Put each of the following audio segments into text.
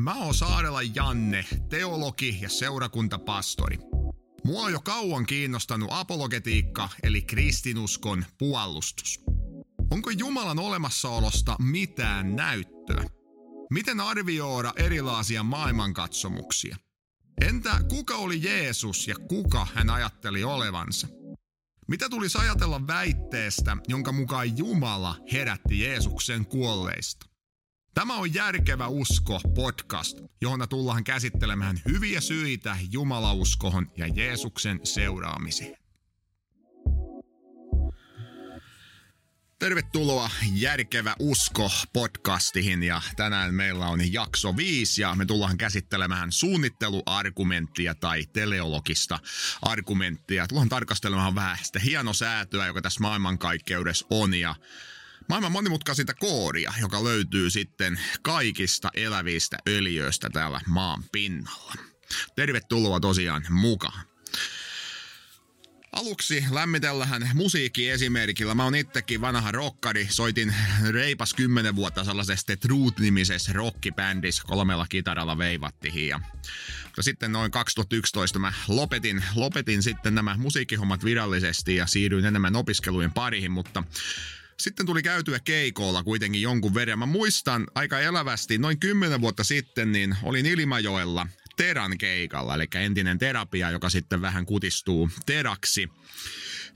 Mä oon Saarela Janne, teologi ja seurakuntapastori. Mua on jo kauan kiinnostanut apologetiikka eli kristinuskon puolustus. Onko Jumalan olemassaolosta mitään näyttöä? Miten arvioida erilaisia maailmankatsomuksia? Entä kuka oli Jeesus ja kuka hän ajatteli olevansa? Mitä tulisi ajatella väitteestä, jonka mukaan Jumala herätti Jeesuksen kuolleista? Tämä on Järkevä usko podcast, johon tullaan käsittelemään hyviä syitä Jumalauskohon ja Jeesuksen seuraamiseen. Tervetuloa Järkevä usko podcastiin ja tänään meillä on jakso 5 ja me tullaan käsittelemään suunnitteluargumenttia tai teleologista argumenttia. Tullaan tarkastelemaan vähän sitä hienosäätöä, joka tässä maailmankaikkeudessa on ja maailman monimutkaisinta kooria, joka löytyy sitten kaikista elävistä öljyistä täällä maan pinnalla. Tervetuloa tosiaan mukaan. Aluksi lämmitellähän musiikki-esimerkillä. Mä oon itsekin vanha rockari. Soitin reipas kymmenen vuotta sellaisesta Truth-nimisessä rockibändissä. Kolmella kitaralla veivattiin. Ja mutta sitten noin 2011 mä lopetin, lopetin sitten nämä musiikkihommat virallisesti ja siirryin enemmän opiskelujen pariin, mutta sitten tuli käytyä keikoilla kuitenkin jonkun verran. Mä muistan aika elävästi, noin kymmenen vuotta sitten, niin olin Ilmajoella Teran keikalla, eli entinen terapia, joka sitten vähän kutistuu teraksi.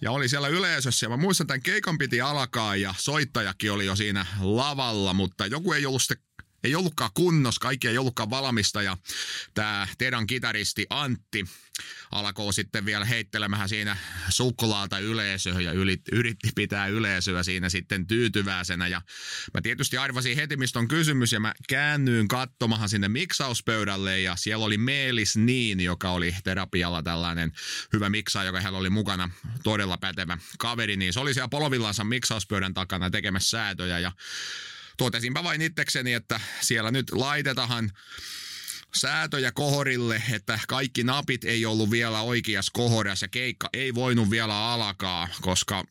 Ja oli siellä yleisössä ja mä muistan, että tämän keikan piti alkaa ja soittajakin oli jo siinä lavalla, mutta joku ei ollut sitten ei ollutkaan kunnos, kaikki ei ollutkaan valmista ja tämä Tedan kitaristi Antti alkoi sitten vielä heittelemään siinä suklaata yleisöön ja yritti pitää yleisöä siinä sitten tyytyväisenä. Ja mä tietysti arvasin heti, mistä on kysymys ja mä käännyin katsomahan sinne miksauspöydälle ja siellä oli Meelis Niin, joka oli terapialla tällainen hyvä miksa, joka hän oli mukana, todella pätevä kaveri, niin se oli siellä polvillansa miksauspöydän takana tekemässä säätöjä ja totesinpä vain itsekseni, että siellä nyt laitetaan säätöjä kohorille, että kaikki napit ei ollut vielä oikeassa kohorissa ja keikka ei voinut vielä alkaa, koska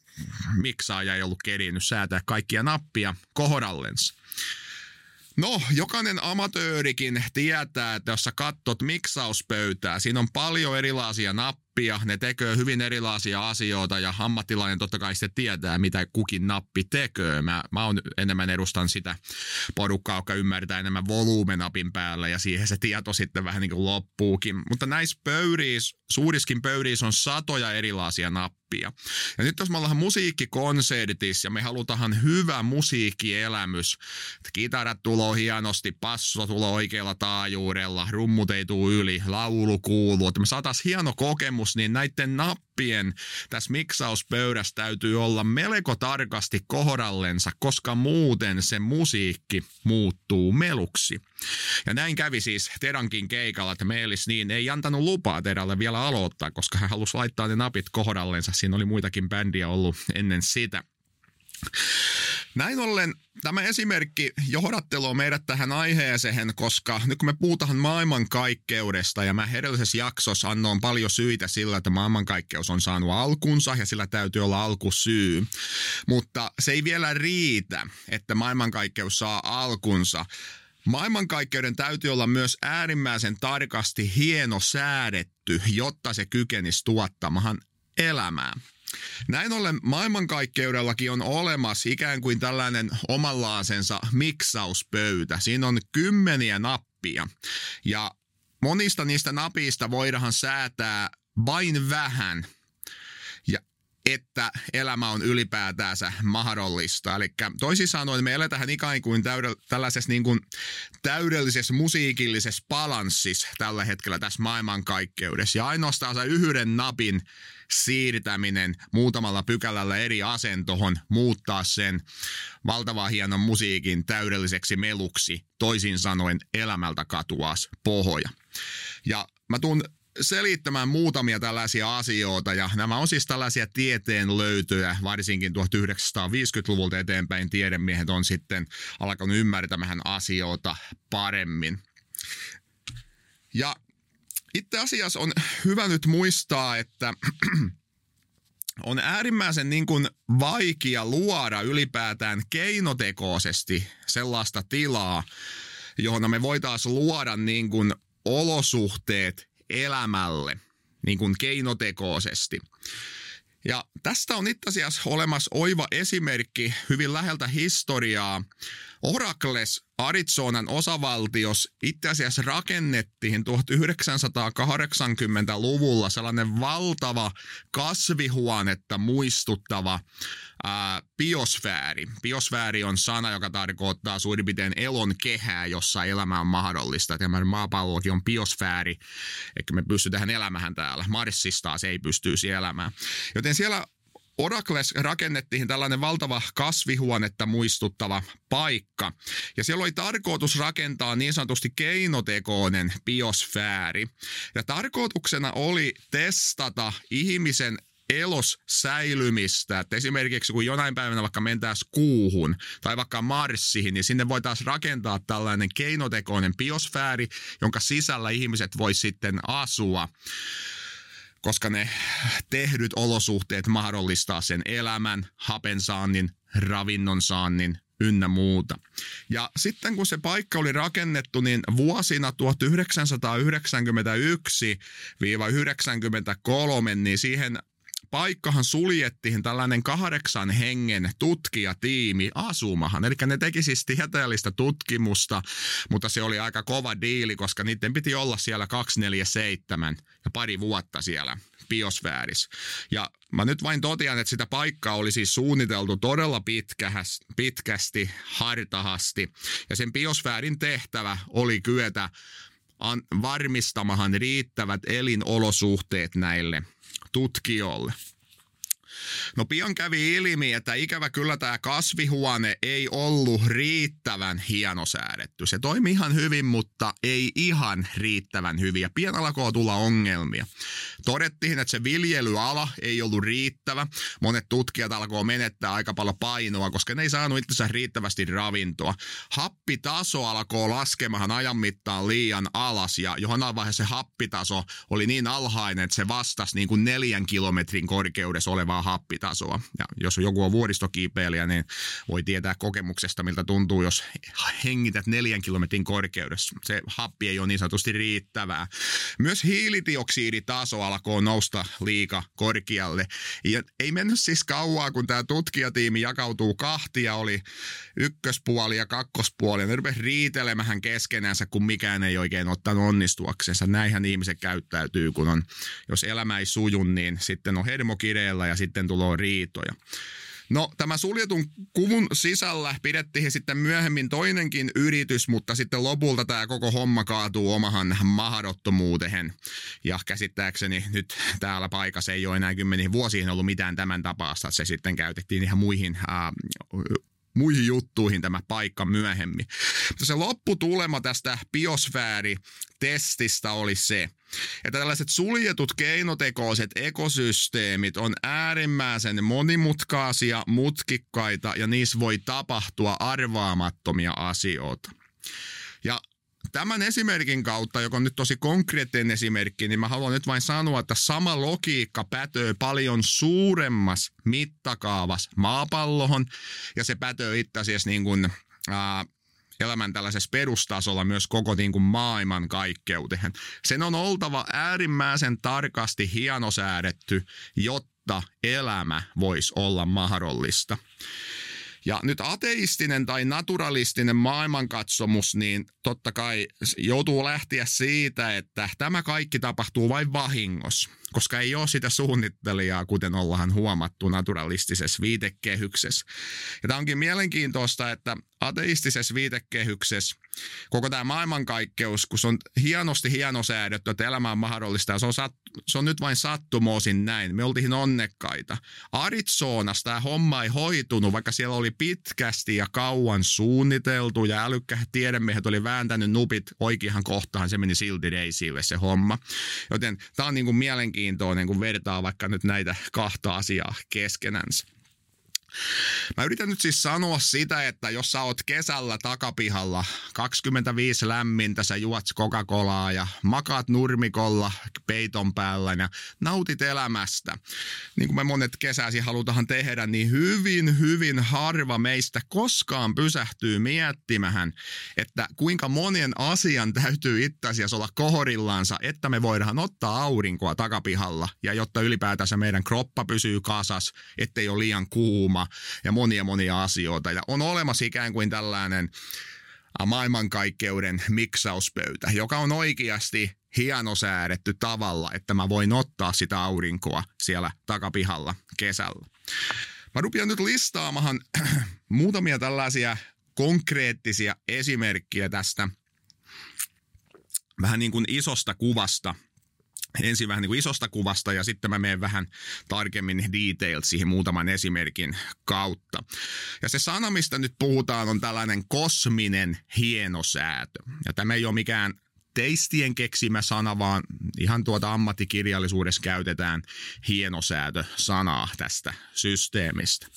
miksaaja ei ollut kerinyt säätää kaikkia nappia kohorallensa. No, jokainen amatöörikin tietää, että jos sä katsot miksauspöytää, siinä on paljon erilaisia nappia, ne tekee hyvin erilaisia asioita ja ammattilainen totta kai sitten tietää, mitä kukin nappi tekee. Mä, mä on enemmän edustan sitä porukkaa, joka ymmärtää enemmän volyymenapin päällä ja siihen se tieto sitten vähän niin kuin loppuukin. Mutta näissä pöyriissä, suuriskin pöyriissä on satoja erilaisia nappia. Ja nyt jos me ollaan musiikkikonsertissa ja me halutaan hyvä musiikkielämys, että kitarat tulee hienosti, passo tulee oikealla taajuudella, rummut ei tule yli, laulu kuuluu, että me saatais hieno kokemus, niin näiden nappien tässä miksauspöydässä täytyy olla melko tarkasti kohdallensa, koska muuten se musiikki muuttuu meluksi. Ja näin kävi siis Terankin keikalla, että Meelis niin ei antanut lupaa Teralle vielä aloittaa, koska hän halusi laittaa ne napit kohdallensa siinä oli muitakin bändiä ollut ennen sitä. Näin ollen tämä esimerkki johdattelua meidät tähän aiheeseen, koska nyt kun me puhutaan maailmankaikkeudesta ja mä edellisessä jaksossa annoin paljon syitä sillä, että maailmankaikkeus on saanut alkunsa ja sillä täytyy olla alkusyy. Mutta se ei vielä riitä, että maailmankaikkeus saa alkunsa. Maailmankaikkeuden täytyy olla myös äärimmäisen tarkasti hieno säädetty, jotta se kykenisi tuottamaan elämää. Näin ollen maailmankaikkeudellakin on olemassa ikään kuin tällainen omanlaasensa miksauspöytä. Siinä on kymmeniä nappia ja monista niistä napista voidaan säätää vain vähän että elämä on ylipäätäänsä mahdollista. Eli toisin sanoen me eletään ikään kuin täydell- tällaisessa niin kuin täydellisessä musiikillisessa balanssissa tällä hetkellä tässä maailmankaikkeudessa. Ja ainoastaan se yhden napin siirtäminen muutamalla pykälällä eri asentohon muuttaa sen valtavan hienon musiikin täydelliseksi meluksi, toisin sanoen elämältä katuas pohoja. Ja mä tuun selittämään muutamia tällaisia asioita ja nämä on siis tällaisia tieteen löytöjä, varsinkin 1950-luvulta eteenpäin tiedemiehet on sitten alkanut ymmärtämään asioita paremmin. Ja itse asiassa on hyvä nyt muistaa, että on äärimmäisen niin kuin vaikea luoda ylipäätään keinotekoisesti sellaista tilaa, johon me voitaisiin luoda niin kuin olosuhteet elämälle niin kuin keinotekoisesti. Ja tästä on itse asiassa olemassa oiva esimerkki hyvin läheltä historiaa. Orakles Arizonan osavaltios itse asiassa rakennettiin 1980-luvulla sellainen valtava kasvihuonetta muistuttava ää, biosfääri. Biosfääri on sana, joka tarkoittaa suurin piirtein elon kehää, jossa elämä on mahdollista. Tämä maapallokin on biosfääri, eli me pystytään elämähän täällä. Marsista se ei pystyisi elämään. Joten siellä Orakles rakennettiin tällainen valtava kasvihuonetta muistuttava paikka. Ja siellä oli tarkoitus rakentaa niin sanotusti keinotekoinen biosfääri. Ja tarkoituksena oli testata ihmisen elos säilymistä. Että esimerkiksi kun jonain päivänä vaikka mentäisiin kuuhun tai vaikka Marsiin, niin sinne voitaisiin rakentaa tällainen keinotekoinen biosfääri, jonka sisällä ihmiset voi sitten asua koska ne tehdyt olosuhteet mahdollistaa sen elämän, hapensaannin, ravinnon saannin ynnä muuta. Ja sitten kun se paikka oli rakennettu, niin vuosina 1991-93, niin siihen paikkahan suljettiin tällainen kahdeksan hengen tutkijatiimi asumahan. Eli ne teki siis tieteellistä tutkimusta, mutta se oli aika kova diili, koska niiden piti olla siellä 247 ja pari vuotta siellä biosfäärissä. Ja mä nyt vain totean, että sitä paikkaa oli siis suunniteltu todella pitkähäs, pitkästi, hartahasti. Ja sen biosfäärin tehtävä oli kyetä an, varmistamahan riittävät elinolosuhteet näille tutkijoille. No pian kävi ilmi, että ikävä kyllä tämä kasvihuone ei ollut riittävän hienosäädetty. Se toimi ihan hyvin, mutta ei ihan riittävän hyvin ja pian alkoi tulla ongelmia. Todettiin, että se viljelyala ei ollut riittävä. Monet tutkijat alkoi menettää aika paljon painoa, koska ne ei saanut itse riittävästi ravintoa. Happitaso alkoi laskemaan ajan mittaan liian alas ja johon vaiheessa se happitaso oli niin alhainen, että se vastasi niin kuin neljän kilometrin korkeudessa olevaa happitasoa. Ja jos joku on vuoristokiipeilijä, niin voi tietää kokemuksesta, miltä tuntuu, jos hengität neljän kilometrin korkeudessa. Se happi ei ole niin sanotusti riittävää. Myös hiilidioksiditaso alkoi nousta liika korkealle. Ja ei mennyt siis kauaa, kun tämä tutkijatiimi jakautuu kahtia, oli ykköspuoli ja kakkospuoli. Ne rupesi riitelemään keskenänsä, kun mikään ei oikein ottanut onnistuaksensa. Näinhän ihmiset käyttäytyy, kun on, jos elämä ei suju, niin sitten on hermokireellä ja sitten sitten tulee riitoja. No tämä suljetun kuvun sisällä pidettiin sitten myöhemmin toinenkin yritys, mutta sitten lopulta tämä koko homma kaatuu omahan mahdottomuuteen. Ja käsittääkseni nyt täällä paikassa ei ole enää kymmeniin vuosiin ollut mitään tämän tapaista. Se sitten käytettiin ihan muihin ää, muihin juttuihin tämä paikka myöhemmin. Mutta se lopputulema tästä biosfääritestistä oli se, että tällaiset suljetut keinotekoiset ekosysteemit on äärimmäisen monimutkaisia, mutkikkaita ja niissä voi tapahtua arvaamattomia asioita. Ja tämän esimerkin kautta, joka on nyt tosi konkreettinen esimerkki, niin mä haluan nyt vain sanoa, että sama logiikka pätöö paljon suuremmassa mittakaavassa maapallohon, ja se pätöö itse asiassa niin kuin, ää, elämän tällaisessa perustasolla myös koko niin kuin maailman kaikkeuteen. Sen on oltava äärimmäisen tarkasti hienosäädetty, jotta elämä voisi olla mahdollista. Ja nyt ateistinen tai naturalistinen maailmankatsomus, niin totta kai joutuu lähteä siitä, että tämä kaikki tapahtuu vain vahingossa koska ei ole sitä suunnittelijaa, kuten ollaan huomattu naturalistisessa viitekehyksessä. Ja tämä onkin mielenkiintoista, että ateistisessa viitekehyksessä koko tämä maailmankaikkeus, kun se on hienosti hienosäädetty, että elämä on mahdollista se on, sat, se on nyt vain sattumoisin näin. Me oltiin onnekkaita. Arizonassa tämä homma ei hoitunut, vaikka siellä oli pitkästi ja kauan suunniteltu ja älykkäät tiedemiehet oli vääntänyt nupit oikeaan kohtaan, se meni silti reisille se homma. Joten tämä on niin kuin mielenkiintoinen, kun vertaa vaikka nyt näitä kahta asiaa keskenänsä. Mä yritän nyt siis sanoa sitä, että jos sä oot kesällä takapihalla, 25 lämmintä, sä juot Coca-Colaa ja makaat nurmikolla peiton päällä ja nautit elämästä. Niin kuin me monet kesäsi halutaan tehdä, niin hyvin, hyvin harva meistä koskaan pysähtyy miettimään, että kuinka monien asian täytyy itse asiassa olla kohorillansa, että me voidaan ottaa aurinkoa takapihalla ja jotta ylipäätänsä meidän kroppa pysyy kasas, ettei ole liian kuuma ja monia monia asioita. Ja on olemassa ikään kuin tällainen maailmankaikkeuden miksauspöytä, joka on oikeasti hienosäädetty tavalla, että mä voin ottaa sitä aurinkoa siellä takapihalla kesällä. Mä rupean nyt listaamaan muutamia tällaisia konkreettisia esimerkkiä tästä vähän niin kuin isosta kuvasta, ensin vähän niin kuin isosta kuvasta ja sitten mä menen vähän tarkemmin detailed siihen muutaman esimerkin kautta. Ja se sana, mistä nyt puhutaan, on tällainen kosminen hienosäätö. Ja tämä ei ole mikään teistien keksimä sana, vaan ihan tuota ammattikirjallisuudessa käytetään hienosäätö-sanaa tästä systeemistä.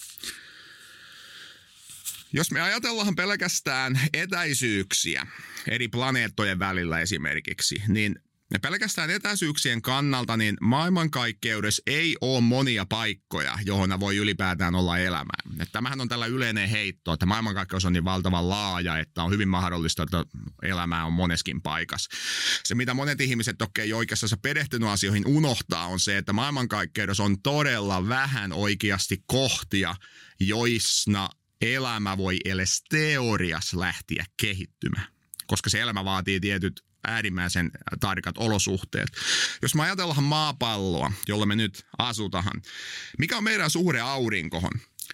Jos me ajatellaan pelkästään etäisyyksiä eri planeettojen välillä esimerkiksi, niin ja pelkästään etäisyyksien kannalta, niin maailmankaikkeudessa ei ole monia paikkoja, johon voi ylipäätään olla elämää. Et tämähän on tällä yleinen heitto, että maailmankaikkeus on niin valtavan laaja, että on hyvin mahdollista, että elämää on moneskin paikassa. Se, mitä monet ihmiset, jotka ei oikeassa perehtynyt asioihin, unohtaa, on se, että maailmankaikkeudessa on todella vähän oikeasti kohtia, joissa elämä voi edes teoriassa lähteä kehittymään koska se elämä vaatii tietyt äärimmäisen tarkat olosuhteet. Jos me ajatellaan maapalloa, jolla me nyt asutaan, mikä on meidän suhde aurinkohon?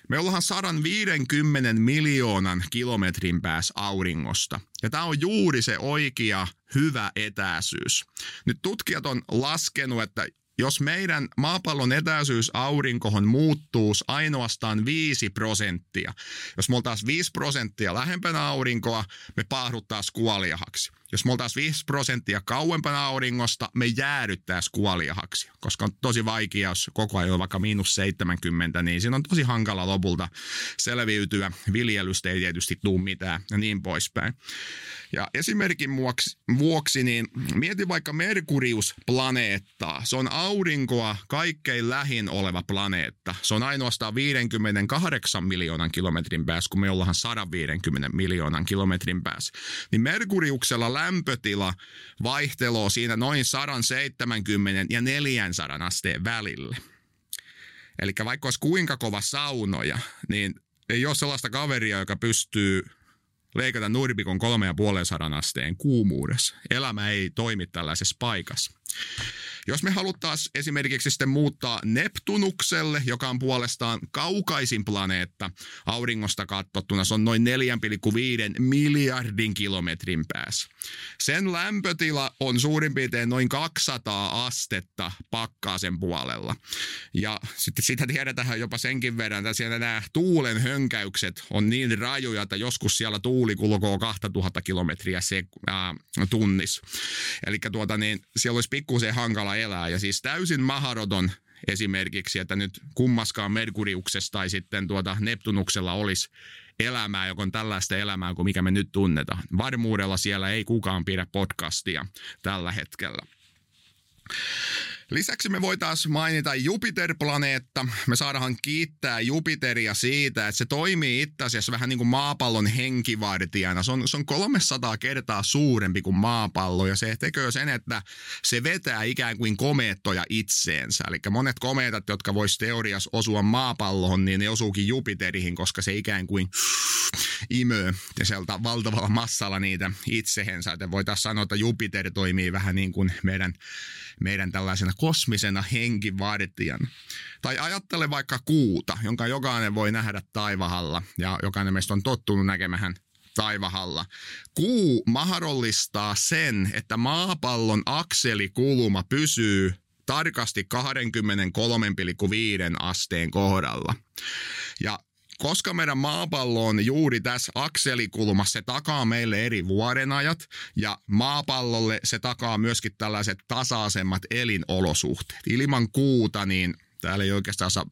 Me ollaan 150 miljoonan kilometrin päässä auringosta. Ja tämä on juuri se oikea, hyvä etäisyys. Nyt tutkijat on laskenut, että jos meidän maapallon etäisyys aurinkohon muuttuu ainoastaan 5 prosenttia, jos me oltaisiin 5 prosenttia lähempänä aurinkoa, me paahduttaisiin kuoliahaksi. Jos me oltaisiin 5 prosenttia kauempana auringosta, me jäädyttäisiin kuoliahaksi, koska on tosi vaikea, jos koko ajan on vaikka miinus 70, niin siinä on tosi hankala lopulta selviytyä. Viljelystä ei tietysti tule mitään ja niin poispäin. Ja esimerkin vuoksi, vuoksi niin mieti vaikka Merkurius-planeettaa. Se on aurinkoa kaikkein lähin oleva planeetta. Se on ainoastaan 58 miljoonan kilometrin päässä, kun me ollaan 150 miljoonan kilometrin päässä. Niin Merkuriuksella lämpötila vaihteloo siinä noin 170 ja 400 asteen välille. Eli vaikka olisi kuinka kova saunoja, niin ei ole sellaista kaveria, joka pystyy leikata nurmikon kolme ja puolen sadan asteen kuumuudessa. Elämä ei toimi tällaisessa paikassa. Jos me haluttaisiin esimerkiksi sitten muuttaa Neptunukselle, joka on puolestaan kaukaisin planeetta auringosta katsottuna, se on noin 4,5 miljardin kilometrin päässä. Sen lämpötila on suurin piirtein noin 200 astetta pakkaasen puolella. Ja sitten sitä tiedetään jopa senkin verran, että siellä nämä tuulen hönkäykset on niin rajuja, että joskus siellä tuuli kulkoo 2000 kilometriä se, äh, tunnissa. Eli tuota niin, siellä olisi pikkusen hankala elää. Ja siis täysin mahdoton esimerkiksi, että nyt kummaskaan Merkuriuksessa tai sitten tuota Neptunuksella olisi elämää, joka on tällaista elämää kuin mikä me nyt tunnetaan. Varmuudella siellä ei kukaan pidä podcastia tällä hetkellä. Lisäksi me voitaisiin mainita Jupiter-planeetta. Me saadaan kiittää Jupiteria siitä, että se toimii itse asiassa vähän niin kuin maapallon henkivartijana. Se on, se on 300 kertaa suurempi kuin maapallo ja se tekee sen, että se vetää ikään kuin komeettoja itseensä. Eli monet komeetat, jotka vois teoriassa osua maapalloon, niin ne osuukin Jupiterihin, koska se ikään kuin imöö sieltä valtavalla massalla niitä itsehensä. Voitaisiin sanoa, että Jupiter toimii vähän niin kuin meidän, meidän tällaisena kosmisena henkivartijana. Tai ajattele vaikka kuuta, jonka jokainen voi nähdä taivahalla ja jokainen meistä on tottunut näkemään taivahalla. Kuu mahdollistaa sen, että maapallon akselikulma pysyy tarkasti 23,5 asteen kohdalla. Ja koska meidän maapallo on juuri tässä akselikulmassa, se takaa meille eri vuodenajat ja maapallolle se takaa myöskin tällaiset tasaisemmat elinolosuhteet. Ilman kuuta niin täällä ei oikeastaan saa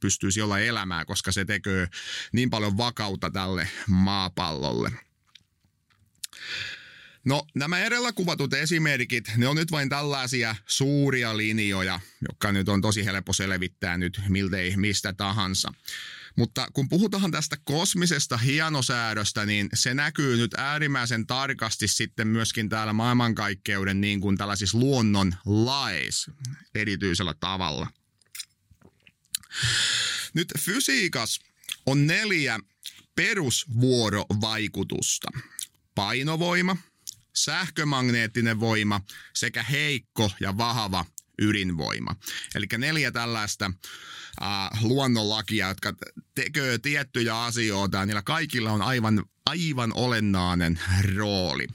pystyisi olla elämää, koska se tekee niin paljon vakautta tälle maapallolle. No nämä edellä kuvatut esimerkit, ne on nyt vain tällaisia suuria linjoja, jotka nyt on tosi helppo selvittää nyt miltei mistä tahansa. Mutta kun puhutaan tästä kosmisesta hienosäädöstä, niin se näkyy nyt äärimmäisen tarkasti sitten myöskin täällä maailmankaikkeuden niin kuin tällaisissa luonnon laeissa erityisellä tavalla. Nyt fysiikas on neljä perusvuorovaikutusta. Painovoima, sähkömagneettinen voima sekä heikko ja vahva ydinvoima. Eli neljä tällaista äh, luonnonlakia, jotka tekee tiettyjä asioita ja niillä kaikilla on aivan, aivan olennainen rooli.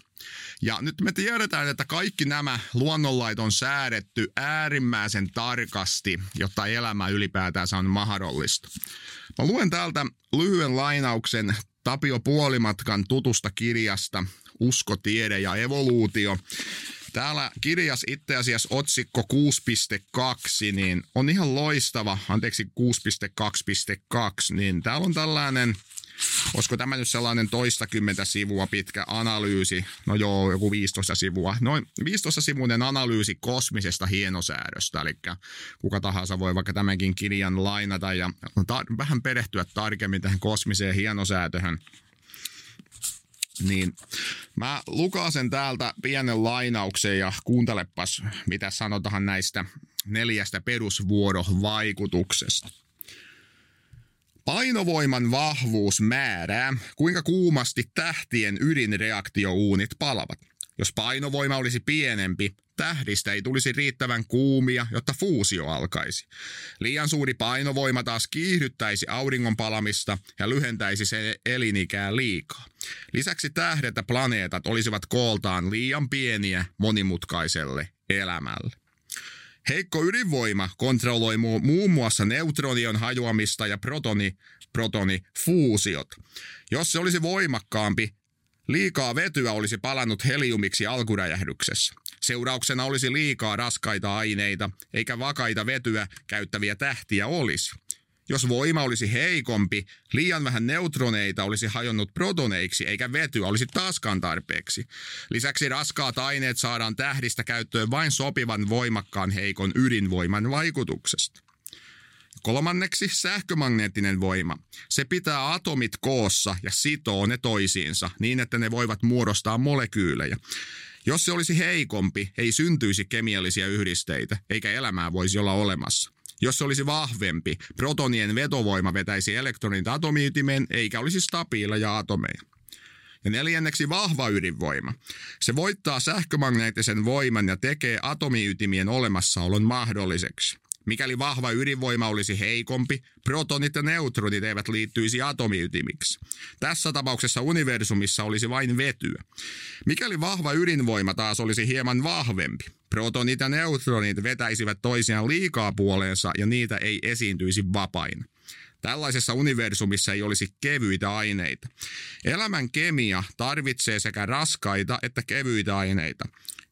Ja nyt me tiedetään, että kaikki nämä luonnonlait on säädetty äärimmäisen tarkasti, jotta elämä ylipäätään on mahdollista. Mä luen täältä lyhyen lainauksen Tapio Puolimatkan tutusta kirjasta Usko, tiede ja evoluutio. Täällä kirjas itse asiassa otsikko 6.2, niin on ihan loistava, anteeksi 6.2.2, niin täällä on tällainen, olisiko tämä nyt sellainen toistakymmentä sivua pitkä analyysi, no joo, joku 15 sivua, noin 15 sivuinen analyysi kosmisesta hienosäädöstä, eli kuka tahansa voi vaikka tämänkin kirjan lainata ja ta- vähän perehtyä tarkemmin tähän kosmiseen hienosäätöhön niin mä lukaasen täältä pienen lainauksen ja kuuntelepas, mitä sanotaan näistä neljästä perusvuorovaikutuksesta. Painovoiman vahvuus määrää, kuinka kuumasti tähtien ydinreaktiouunit palavat. Jos painovoima olisi pienempi, tähdistä ei tulisi riittävän kuumia, jotta fuusio alkaisi. Liian suuri painovoima taas kiihdyttäisi auringon palamista ja lyhentäisi se elinikää liikaa. Lisäksi tähdet ja planeetat olisivat kooltaan liian pieniä monimutkaiselle elämälle. Heikko ydinvoima kontrolloi muun muassa neutronion hajoamista ja protoni, protonifuusiot. Jos se olisi voimakkaampi, liikaa vetyä olisi palannut heliumiksi alkuräjähdyksessä. Seurauksena olisi liikaa raskaita aineita, eikä vakaita vetyä käyttäviä tähtiä olisi. Jos voima olisi heikompi, liian vähän neutroneita olisi hajonnut protoneiksi eikä vetyä olisi taaskaan tarpeeksi. Lisäksi raskaat aineet saadaan tähdistä käyttöön vain sopivan voimakkaan heikon ydinvoiman vaikutuksesta. Kolmanneksi sähkömagneettinen voima. Se pitää atomit koossa ja sitoo ne toisiinsa niin, että ne voivat muodostaa molekyylejä. Jos se olisi heikompi, ei syntyisi kemiallisia yhdisteitä, eikä elämää voisi olla olemassa. Jos se olisi vahvempi, protonien vetovoima vetäisi elektronit atomiytimen, eikä olisi stabiileja atomeja. Ja neljänneksi vahva ydinvoima. Se voittaa sähkömagneettisen voiman ja tekee atomiytimien olemassaolon mahdolliseksi. Mikäli vahva ydinvoima olisi heikompi, protonit ja neutronit eivät liittyisi atomiytimiksi. Tässä tapauksessa universumissa olisi vain vetyä. Mikäli vahva ydinvoima taas olisi hieman vahvempi, protonit ja neutronit vetäisivät toisiaan liikaa puoleensa ja niitä ei esiintyisi vapaina. Tällaisessa universumissa ei olisi kevyitä aineita. Elämän kemia tarvitsee sekä raskaita että kevyitä aineita.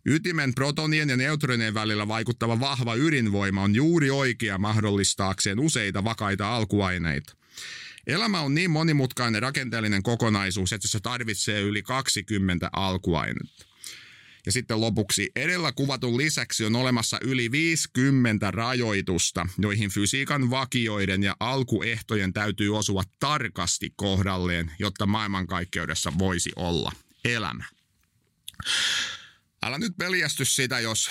Ytimen protonien ja neutronien välillä vaikuttava vahva ydinvoima on juuri oikea mahdollistaakseen useita vakaita alkuaineita. Elämä on niin monimutkainen rakenteellinen kokonaisuus, että se tarvitsee yli 20 alkuainetta. Ja sitten lopuksi edellä kuvatun lisäksi on olemassa yli 50 rajoitusta, joihin fysiikan vakioiden ja alkuehtojen täytyy osua tarkasti kohdalleen, jotta maailmankaikkeudessa voisi olla elämä. Älä nyt peljästy sitä, jos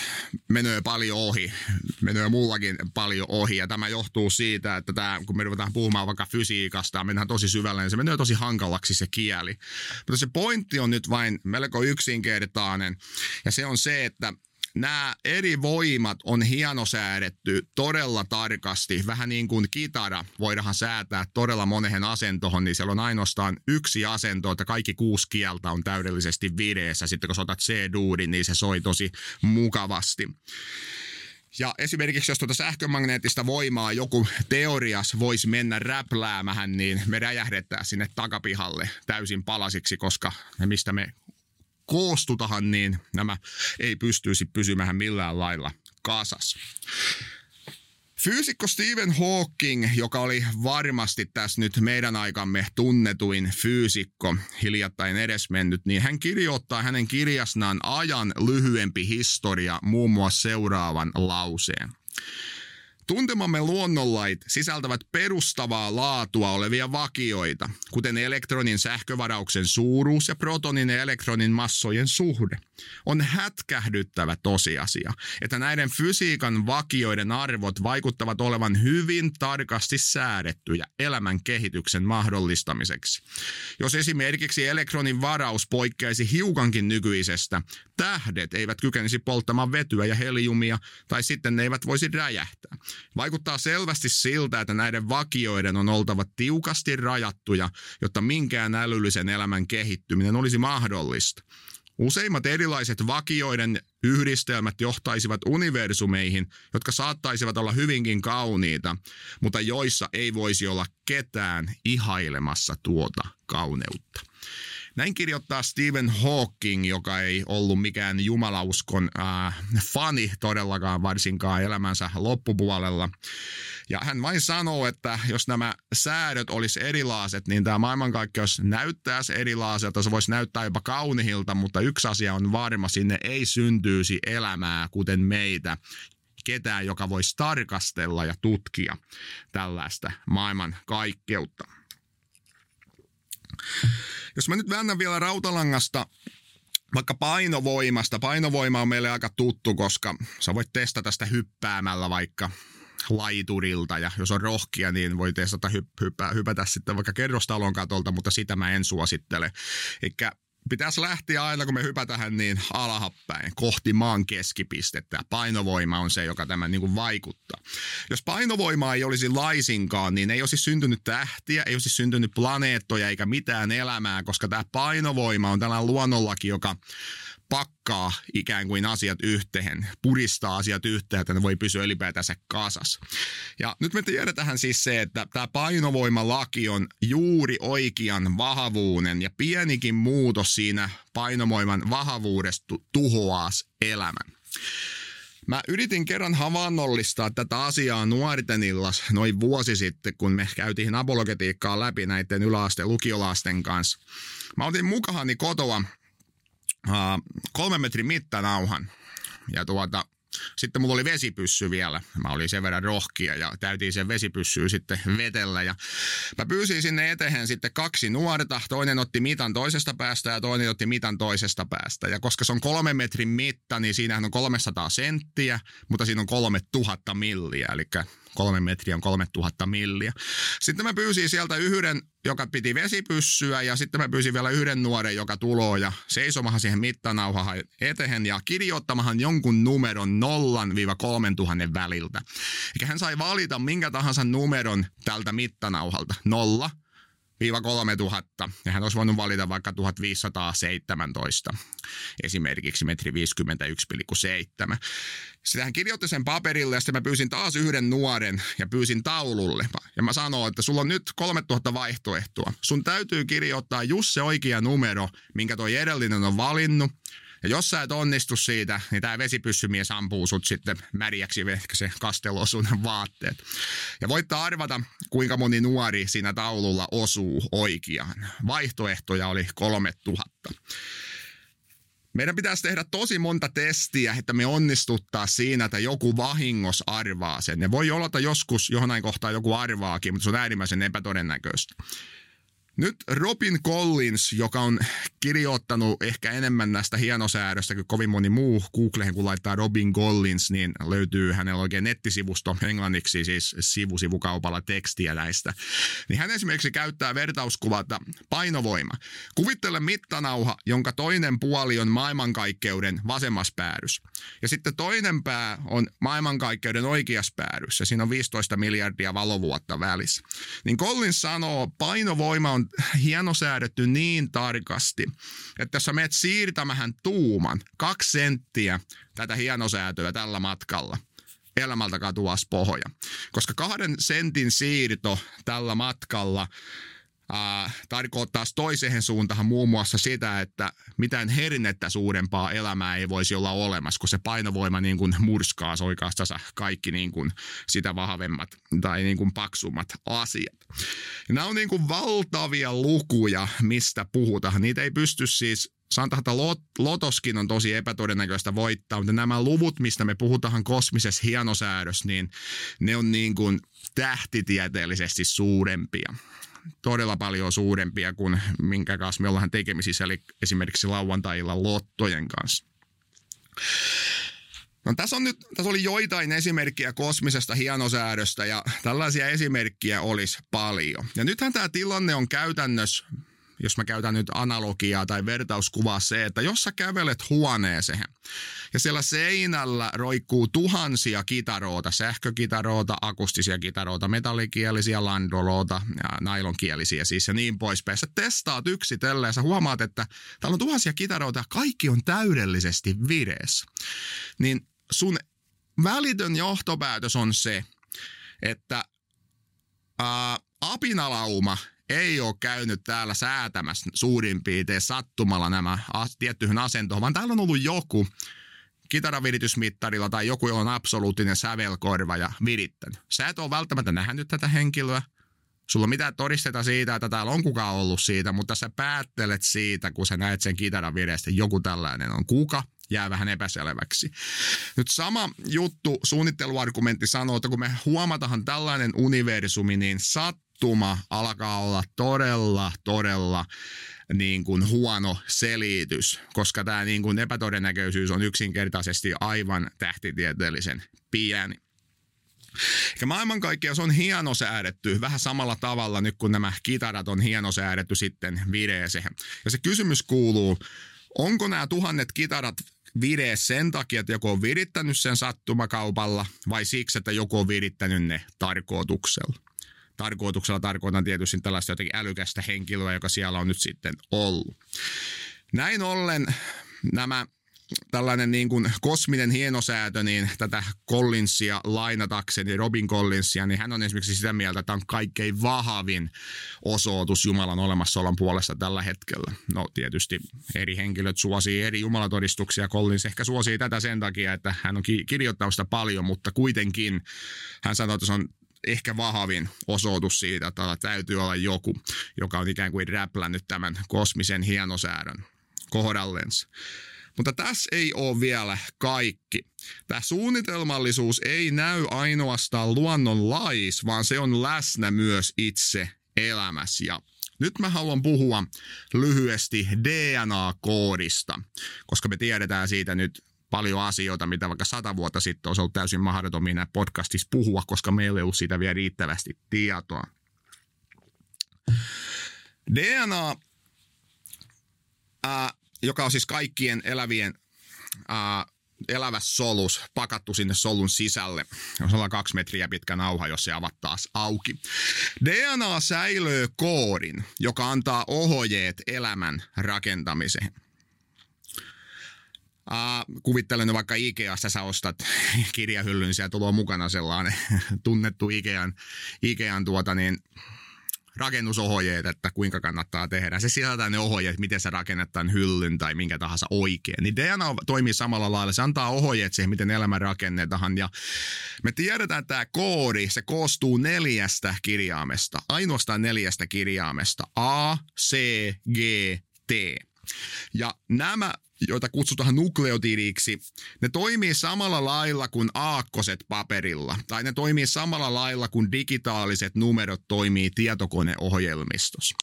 menee paljon ohi. Menee mullakin paljon ohi. Ja tämä johtuu siitä, että tämä, kun me ruvetaan puhumaan vaikka fysiikasta, mennään tosi syvälle, niin se menee tosi hankalaksi se kieli. Mutta se pointti on nyt vain melko yksinkertainen. Ja se on se, että nämä eri voimat on hienosäädetty todella tarkasti. Vähän niin kuin kitara voidaan säätää todella monehen asentoon, niin siellä on ainoastaan yksi asento, että kaikki kuusi kieltä on täydellisesti videessä. Sitten kun sotat C-duudin, niin se soi tosi mukavasti. Ja esimerkiksi jos tuota sähkömagneettista voimaa joku teorias voisi mennä räpläämähän, niin me räjähdetään sinne takapihalle täysin palasiksi, koska mistä me koostutahan, niin nämä ei pystyisi pysymään millään lailla kasas. Fyysikko Stephen Hawking, joka oli varmasti tässä nyt meidän aikamme tunnetuin fyysikko, hiljattain edesmennyt, niin hän kirjoittaa hänen kirjasnaan ajan lyhyempi historia muun muassa seuraavan lauseen. Tuntemamme luonnonlait sisältävät perustavaa laatua olevia vakioita, kuten elektronin sähkövarauksen suuruus ja protonin ja elektronin massojen suhde. On hätkähdyttävä tosiasia, että näiden fysiikan vakioiden arvot vaikuttavat olevan hyvin tarkasti säädettyjä elämän kehityksen mahdollistamiseksi. Jos esimerkiksi elektronin varaus poikkeaisi hiukankin nykyisestä, tähdet eivät kykenisi polttamaan vetyä ja heliumia, tai sitten ne eivät voisi räjähtää. Vaikuttaa selvästi siltä, että näiden vakioiden on oltava tiukasti rajattuja, jotta minkään älyllisen elämän kehittyminen olisi mahdollista. Useimmat erilaiset vakioiden yhdistelmät johtaisivat universumeihin, jotka saattaisivat olla hyvinkin kauniita, mutta joissa ei voisi olla ketään ihailemassa tuota kauneutta. Näin kirjoittaa Stephen Hawking, joka ei ollut mikään jumalauskon äh, fani todellakaan varsinkaan elämänsä loppupuolella. Ja hän vain sanoo, että jos nämä säädöt olisi erilaiset, niin tämä maailmankaikkeus näyttäisi erilaiselta. Se voisi näyttää jopa kaunihilta, mutta yksi asia on varma, sinne ei syntyisi elämää kuten meitä ketään, joka voisi tarkastella ja tutkia tällaista maailman kaikkeutta. Jos mä nyt väännän vielä rautalangasta vaikka painovoimasta. Painovoima on meille aika tuttu, koska sä voit testata sitä hyppäämällä vaikka laiturilta ja jos on rohkia, niin voi testata hyppää, hypätä sitten vaikka kerrostalon katolta, mutta sitä mä en suosittele. Eikä pitäisi lähteä aina, kun me hypätään niin alhapäin kohti maan keskipistettä. Painovoima on se, joka tämä niin kuin vaikuttaa. Jos painovoimaa ei olisi laisinkaan, niin ei olisi syntynyt tähtiä, ei olisi syntynyt planeettoja eikä mitään elämää, koska tämä painovoima on tällainen luonnonlaki, joka pakkaa ikään kuin asiat yhteen, puristaa asiat yhteen, että ne voi pysyä ylipäätänsä kasas. Ja nyt me tiedetään siis se, että tämä painovoimalaki on juuri oikean vahvuuden ja pienikin muutos siinä painovoiman vahvuudesta tuhoaa elämän. Mä yritin kerran havainnollistaa tätä asiaa nuorten illas noin vuosi sitten, kun me käytiin apologetiikkaa läpi näiden yläasteen lukiolasten kanssa. Mä otin mukahani kotoa kolmen metrin mittanauhan. Ja tuota, sitten mulla oli vesipyssy vielä. Mä olin sen verran rohkia ja täytiin sen vesipyssyä sitten vetellä. Ja mä pyysin sinne eteen sitten kaksi nuorta. Toinen otti mitan toisesta päästä ja toinen otti mitan toisesta päästä. Ja koska se on kolmen metrin mitta, niin siinähän on 300 senttiä, mutta siinä on 3000 milliä. Eli kolme metriä on 3000 milliä. Sitten mä pyysin sieltä yhden, joka piti vesipyssyä ja sitten mä pyysin vielä yhden nuoren, joka tuloo ja seisomahan siihen mittanauhaan eteen ja kirjoittamahan jonkun numeron 0-3000 väliltä. Eikä hän sai valita minkä tahansa numeron tältä mittanauhalta. Nolla, 3000 ja hän olisi voinut valita vaikka 1517 esimerkiksi metri 51,7. Sitten hän kirjoitti sen paperille ja sitten mä pyysin taas yhden nuoren ja pyysin taululle. Ja mä sanoin, että sulla on nyt 3000 vaihtoehtoa. Sun täytyy kirjoittaa just se oikea numero, minkä toi edellinen on valinnut. Ja jos sä et onnistu siitä, niin tämä vesipyssymies ampuu sut sitten märiäksi, ehkä se kastelo sun vaatteet. Ja voitte arvata, kuinka moni nuori siinä taululla osuu oikeaan. Vaihtoehtoja oli 3000. Meidän pitäisi tehdä tosi monta testiä, että me onnistuttaa siinä, että joku vahingos arvaa sen. Ja voi olla, että joskus johonain kohtaa joku arvaakin, mutta se on äärimmäisen epätodennäköistä. Nyt Robin Collins, joka on kirjoittanut ehkä enemmän näistä hienosäädöstä kuin kovin moni muu. Googleen kun laittaa Robin Collins, niin löytyy hänellä oikein nettisivusto englanniksi, siis sivusivukaupalla tekstiä näistä. Niin hän esimerkiksi käyttää vertauskuvata painovoima. Kuvittele mittanauha, jonka toinen puoli on maailmankaikkeuden vasemmas päädys. Ja sitten toinen pää on maailmankaikkeuden oikeas päädys. Ja siinä on 15 miljardia valovuotta välissä. Niin Collins sanoo, painovoima on hieno säädetty niin tarkasti, että jos sä menet siirtämähän tuuman, kaksi senttiä tätä hienosäätöä tällä matkalla, elämältä katuas pohja. Koska kahden sentin siirto tällä matkalla tarkoittaa toiseen suuntaan muun muassa sitä, että mitään hernettä suurempaa elämää ei voisi olla olemassa, kun se painovoima niin kuin murskaa oikeastaan kaikki niin kuin sitä vahvemmat tai niin kuin paksummat asiat. Ja nämä on niin kuin valtavia lukuja, mistä puhutaan. Niitä ei pysty siis sanotaan, että lot, lotoskin on tosi epätodennäköistä voittaa, mutta nämä luvut, mistä me puhutaan kosmisessa hienosäädössä, niin ne on niin kuin tähtitieteellisesti suurempia todella paljon suurempia kuin minkä kanssa me ollaan tekemisissä, eli esimerkiksi lauantailla lottojen kanssa. No, tässä, on nyt, tässä oli joitain esimerkkejä kosmisesta hienosäädöstä ja tällaisia esimerkkiä olisi paljon. Ja nythän tämä tilanne on käytännössä jos mä käytän nyt analogiaa tai vertauskuvaa se, että jos sä kävelet huoneeseen ja siellä seinällä roikkuu tuhansia kitaroita, sähkökitaroita, akustisia kitaroita, metallikielisiä, landoloita, ja nailonkielisiä siis ja niin poispäin. Sä testaat yksitellen ja sä huomaat, että täällä on tuhansia kitaroita ja kaikki on täydellisesti vireessä. Niin sun välitön johtopäätös on se, että ää, apinalauma ei ole käynyt täällä säätämässä suurin piirtein sattumalla nämä tiettyihin asentoon, vaan täällä on ollut joku kitaraviritysmittarilla tai joku, jolla on absoluuttinen sävelkorva ja virittänyt. Sä et ole välttämättä nähnyt tätä henkilöä. Sulla on mitään todisteta siitä, että täällä on kukaan ollut siitä, mutta sä päättelet siitä, kun sä näet sen kitaran virestä, joku tällainen on. Kuka? Jää vähän epäselväksi. Nyt sama juttu, suunnitteluargumentti sanoo, että kun me huomataan tällainen universumi, niin sat sattuma alkaa olla todella, todella niin kuin huono selitys, koska tämä niin kuin epätodennäköisyys on yksinkertaisesti aivan tähtitieteellisen pieni. Ja maailmankaikkeus on hienosäädetty vähän samalla tavalla nyt kun nämä kitarat on hienosäädetty sitten vireeseen. Ja se kysymys kuuluu, onko nämä tuhannet kitarat virees sen takia, että joku on virittänyt sen sattumakaupalla vai siksi, että joku on virittänyt ne tarkoituksella? Tarkoituksella tarkoitan tietysti tällaista jotenkin älykästä henkilöä, joka siellä on nyt sitten ollut. Näin ollen nämä tällainen niin kuin kosminen hienosäätö, niin tätä Collinsia lainatakseni, Robin Collinsia, niin hän on esimerkiksi sitä mieltä, että on kaikkein vahvin osoitus Jumalan olemassaolon puolesta tällä hetkellä. No tietysti eri henkilöt suosii eri jumalatodistuksia. Collins ehkä suosii tätä sen takia, että hän on kirjoittanut sitä paljon, mutta kuitenkin hän sanoo, että se on ehkä vahvin osoitus siitä, että täytyy olla joku, joka on ikään kuin räplännyt tämän kosmisen hienosäädön kohdallensa. Mutta tässä ei ole vielä kaikki. Tämä suunnitelmallisuus ei näy ainoastaan luonnon lais, vaan se on läsnä myös itse elämässä. Ja nyt mä haluan puhua lyhyesti DNA-koodista, koska me tiedetään siitä nyt paljon asioita, mitä vaikka sata vuotta sitten olisi ollut täysin mahdoton minä podcastissa puhua, koska meillä ei ollut siitä vielä riittävästi tietoa. DNA, ää, joka on siis kaikkien elävien ää, elävä solus pakattu sinne solun sisälle. On sellainen kaksi metriä pitkä nauha, jos se avattaas auki. DNA säilöö koodin, joka antaa ohjeet elämän rakentamiseen. Uh, kuvittelen vaikka Ikeassa sä ostat kirjahyllyn, siellä tulee mukana sellainen tunnettu Ikean, Ikean tuota niin, rakennusohjeet, että kuinka kannattaa tehdä. Se sisältää ne ohjeet, miten sä rakennat tämän hyllyn tai minkä tahansa oikein. Niin DNA toimii samalla lailla. Se antaa ohjeet siihen, miten elämä rakennetaan. Ja me tiedetään, että tämä koodi, se koostuu neljästä kirjaamesta. Ainoastaan neljästä kirjaamesta. A, C, G, T. Ja nämä joita kutsutaan nukleotidiiksi, ne toimii samalla lailla kuin aakkoset paperilla, tai ne toimii samalla lailla kuin digitaaliset numerot toimii tietokoneohjelmistossa.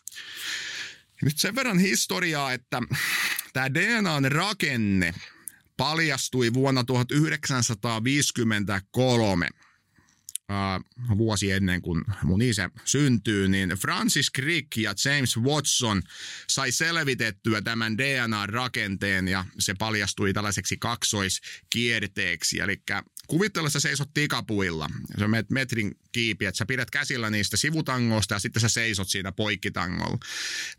Nyt sen verran historiaa, että tämä DNAn rakenne paljastui vuonna 1953 uh, vuosi ennen kuin mun isä syntyy, niin Francis Crick ja James Watson sai selvitettyä tämän DNA-rakenteen ja se paljastui tällaiseksi kaksoiskierteeksi. Eli kuvittele, sä seisot tikapuilla. Se on metrin kiipi, että sä pidät käsillä niistä sivutangoista ja sitten sä seisot siinä poikkitangolla.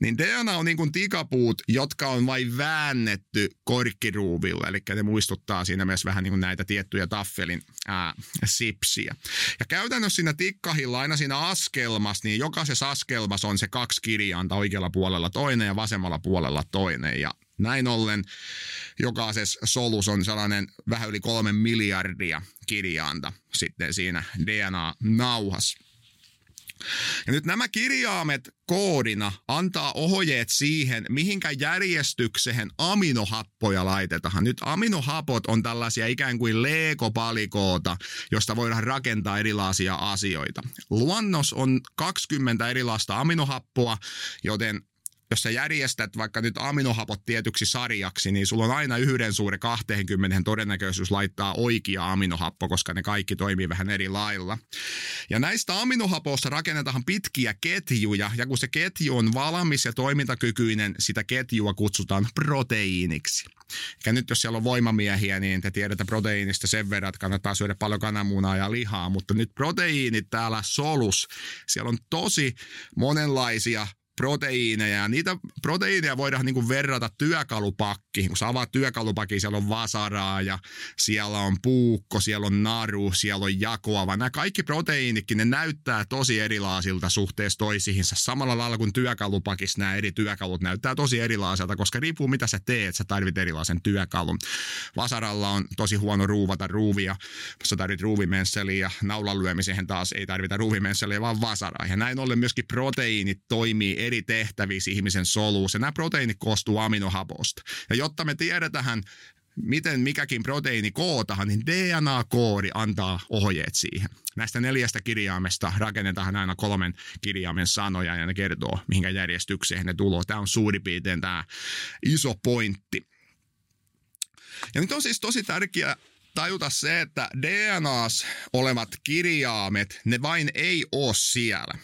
Niin DNA on niin kuin tikapuut, jotka on vain väännetty korkkiruuvilla. Eli ne muistuttaa siinä myös vähän niin kuin näitä tiettyjä taffelin ää, sipsiä. Ja käytännössä siinä tikkahilla aina siinä askelmassa, niin jokaisessa askelmassa on se kaksi kirjainta oikealla puolella toinen ja vasemmalla puolella toinen. Ja näin ollen jokaisessa solus on sellainen vähän yli kolme miljardia kirjainta sitten siinä DNA-nauhassa. Ja nyt nämä kirjaimet koodina antaa ohjeet siihen, mihinkä järjestykseen aminohappoja laitetaan. Nyt aminohapot on tällaisia ikään kuin leekopalikoota, josta voidaan rakentaa erilaisia asioita. Luonnos on 20 erilaista aminohappoa, joten jos sä järjestät vaikka nyt aminohapot tietyksi sarjaksi, niin sulla on aina yhden suuri 20 todennäköisyys laittaa oikea aminohappo, koska ne kaikki toimii vähän eri lailla. Ja näistä aminohapoista rakennetaan pitkiä ketjuja, ja kun se ketju on valmis ja toimintakykyinen, sitä ketjua kutsutaan proteiiniksi. Ja nyt jos siellä on voimamiehiä, niin te tiedätte proteiinista sen verran, että kannattaa syödä paljon kananmunaa ja lihaa, mutta nyt proteiinit täällä solus, siellä on tosi monenlaisia proteiineja. Ja niitä proteiineja voidaan niin kuin verrata työkalupakkiin. Kun sä avaat siellä on vasaraa ja siellä on puukko, siellä on naru, siellä on jakoa. Vaan nämä kaikki proteiinitkin, ne näyttää tosi erilaisilta suhteessa toisiinsa. Samalla lailla kuin työkalupakissa nämä eri työkalut näyttää tosi erilaiselta, koska riippuu mitä sä teet, sä tarvit erilaisen työkalun. Vasaralla on tosi huono ruuvata ruuvia. Sä tarvit ruuvimensseliä ja naulan lyömiseen taas ei tarvita ruuvimensseliä, vaan vasaraa. Ja näin ollen myöskin proteiinit toimii eri tehtävissä ihmisen solussa. Nämä proteiinit koostuu aminohaposta. Ja jotta me tiedetään, miten mikäkin proteiini kootaan, niin DNA-koodi antaa ohjeet siihen. Näistä neljästä kirjaimesta rakennetaan aina kolmen kirjaimen sanoja ja ne kertoo, mihinkä järjestykseen ne tulee. Tämä on suurin piirtein tämä iso pointti. Ja nyt on siis tosi tärkeää tajuta se, että DNAs olevat kirjaimet, ne vain ei ole siellä.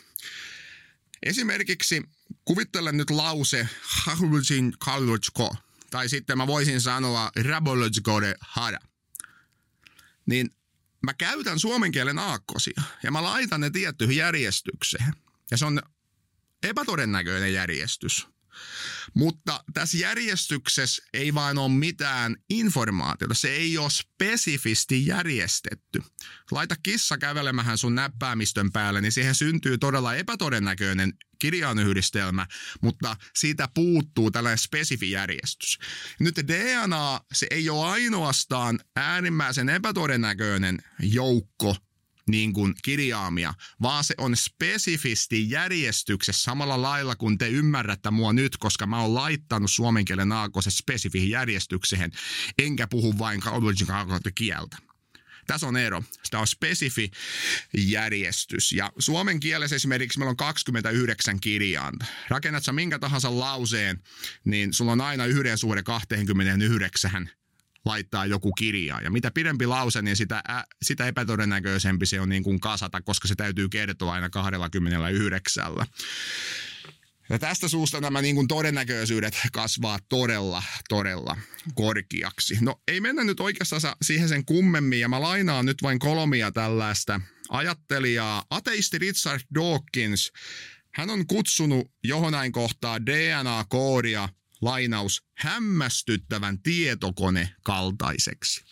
Esimerkiksi kuvittelen nyt lause Hahulisin Kallotsko, tai sitten mä voisin sanoa Rabolotskode hada. Niin mä käytän suomen kielen aakkosia ja mä laitan ne tiettyyn järjestykseen. Ja se on epätodennäköinen järjestys. Mutta tässä järjestyksessä ei vain ole mitään informaatiota. Se ei ole spesifisti järjestetty. Laita kissa kävelemähän sun näppäimistön päälle, niin siihen syntyy todella epätodennäköinen kirjainyhdistelmä, mutta siitä puuttuu tällainen spesifi järjestys. Nyt DNA, se ei ole ainoastaan äärimmäisen epätodennäköinen joukko niin kuin kirjaamia, vaan se on spesifisti järjestyksessä samalla lailla kuin te ymmärrätte mua nyt, koska mä oon laittanut suomen kielen aakoisen spesifihin järjestykseen, enkä puhu vain kieltä. Tässä on ero. Tämä on spesifi järjestys. Ja suomen kielessä esimerkiksi meillä on 29 kirjainta. Rakennat sä minkä tahansa lauseen, niin sulla on aina yhden suhde 29 laittaa joku kirja. Ja mitä pidempi lause, niin sitä, ä, sitä epätodennäköisempi se on niin kuin kasata, koska se täytyy kertoa aina 29. Ja tästä suusta nämä niin kuin todennäköisyydet kasvaa todella, todella korkeaksi. No ei mennä nyt oikeastaan siihen sen kummemmin, ja mä lainaan nyt vain kolmia tällaista ajattelijaa. Ateisti Richard Dawkins, hän on kutsunut johonain kohtaa DNA-koodia – lainaus, hämmästyttävän tietokone kaltaiseksi.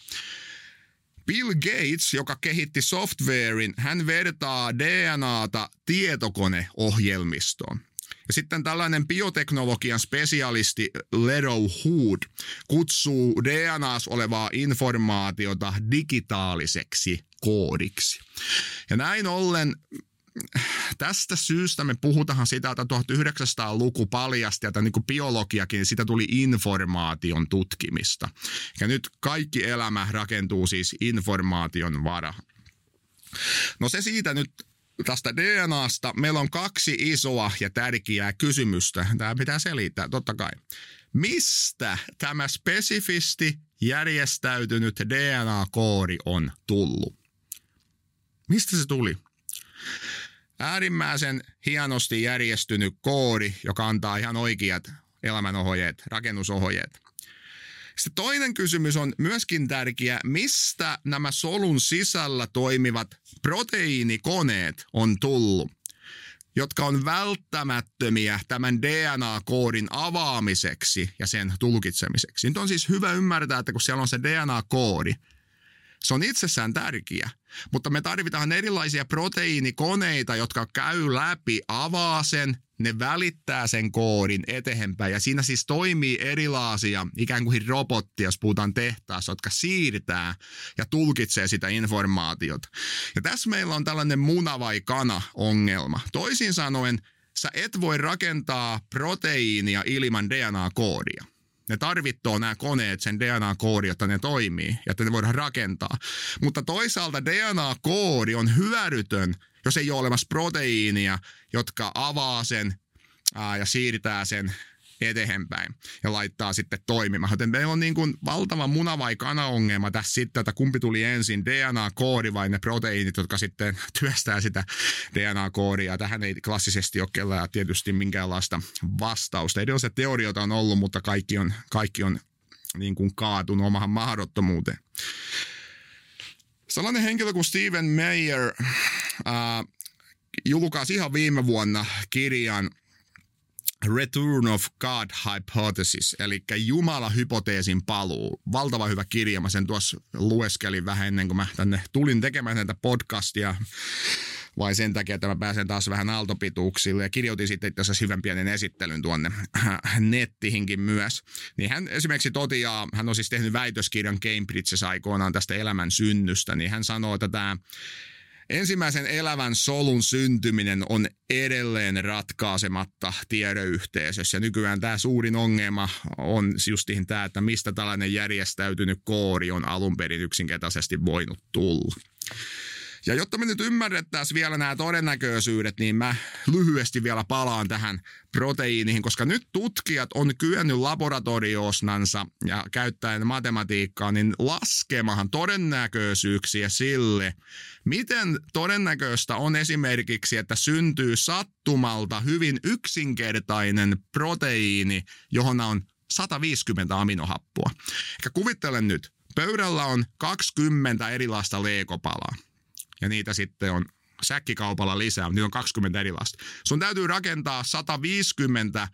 Bill Gates, joka kehitti softwarein, hän vertaa DNAta tietokoneohjelmistoon. Ja sitten tällainen bioteknologian spesialisti Leroy Hood kutsuu DNAs olevaa informaatiota digitaaliseksi koodiksi. Ja näin ollen tästä syystä me puhutaan sitä, että 1900-luku paljasti, että niin kuin biologiakin, sitä tuli informaation tutkimista. Ja nyt kaikki elämä rakentuu siis informaation varaan. No se siitä nyt tästä DNAsta. Meillä on kaksi isoa ja tärkeää kysymystä. Tämä pitää selittää, totta kai. Mistä tämä spesifisti järjestäytynyt DNA-koodi on tullut? Mistä se tuli? Äärimmäisen hienosti järjestynyt koodi, joka antaa ihan oikeat elämänohjeet, rakennusohjeet. Sitten toinen kysymys on myöskin tärkeä, mistä nämä solun sisällä toimivat proteiinikoneet on tullut jotka on välttämättömiä tämän DNA-koodin avaamiseksi ja sen tulkitsemiseksi. Nyt on siis hyvä ymmärtää, että kun siellä on se DNA-koodi, se on itsessään tärkeä, mutta me tarvitaan erilaisia proteiinikoneita, jotka käy läpi, avaa sen, ne välittää sen koodin eteenpäin. Ja siinä siis toimii erilaisia ikään kuin robottia, jos puhutaan tehtaassa, jotka siirtää ja tulkitsee sitä informaatiota. Ja tässä meillä on tällainen muna vai kana ongelma. Toisin sanoen, sä et voi rakentaa proteiinia ilman DNA-koodia. Ne tarvittoo nämä koneet sen DNA-koodi, jotta ne toimii ja että ne voidaan rakentaa. Mutta toisaalta DNA-koodi on hyödytön, jos ei ole olemassa proteiinia, jotka avaa sen ja siirtää sen eteenpäin ja laittaa sitten toimimaan. Joten meillä on niin kuin valtava muna- vai kana-ongelma tässä sitten, että kumpi tuli ensin, DNA-koodi vai ne proteiinit, jotka sitten työstää sitä DNA-koodia. Tähän ei klassisesti ole kellään tietysti minkäänlaista vastausta. Erilaisia teorioita on ollut, mutta kaikki on, kaikki on niin kuin kaatunut omahan mahdottomuuteen. Sellainen henkilö kuin Steven Meyer äh, julkaisi ihan viime vuonna kirjan Return of God Hypothesis, eli Jumala-hypoteesin paluu. Valtava hyvä kirja, mä sen tuossa lueskelin vähän ennen kuin mä tänne tulin tekemään näitä podcastia vai sen takia, että mä pääsen taas vähän aaltopituuksille ja kirjoitin sitten asiassa hyvän pienen esittelyn tuonne nettihinkin myös. Niin hän esimerkiksi totiaa, hän on siis tehnyt väitöskirjan Cambridgeissa aikoinaan tästä elämän synnystä, niin hän sanoo, että tämä Ensimmäisen elävän solun syntyminen on edelleen ratkaisematta tiedeyhteisössä. Nykyään tämä suurin ongelma on justiin tämä, että mistä tällainen järjestäytynyt koori on alun perin yksinkertaisesti voinut tulla. Ja jotta me nyt ymmärrettäisiin vielä nämä todennäköisyydet, niin mä lyhyesti vielä palaan tähän proteiiniin, koska nyt tutkijat on kyennyt laboratoriosnansa ja käyttäen matematiikkaa, niin laskemahan todennäköisyyksiä sille, miten todennäköistä on esimerkiksi, että syntyy sattumalta hyvin yksinkertainen proteiini, johon on 150 aminohappoa. Eikä kuvittelen nyt, pöydällä on 20 erilaista leekopalaa ja niitä sitten on säkkikaupalla lisää, mutta niitä on 20 erilaista. Sun täytyy rakentaa 150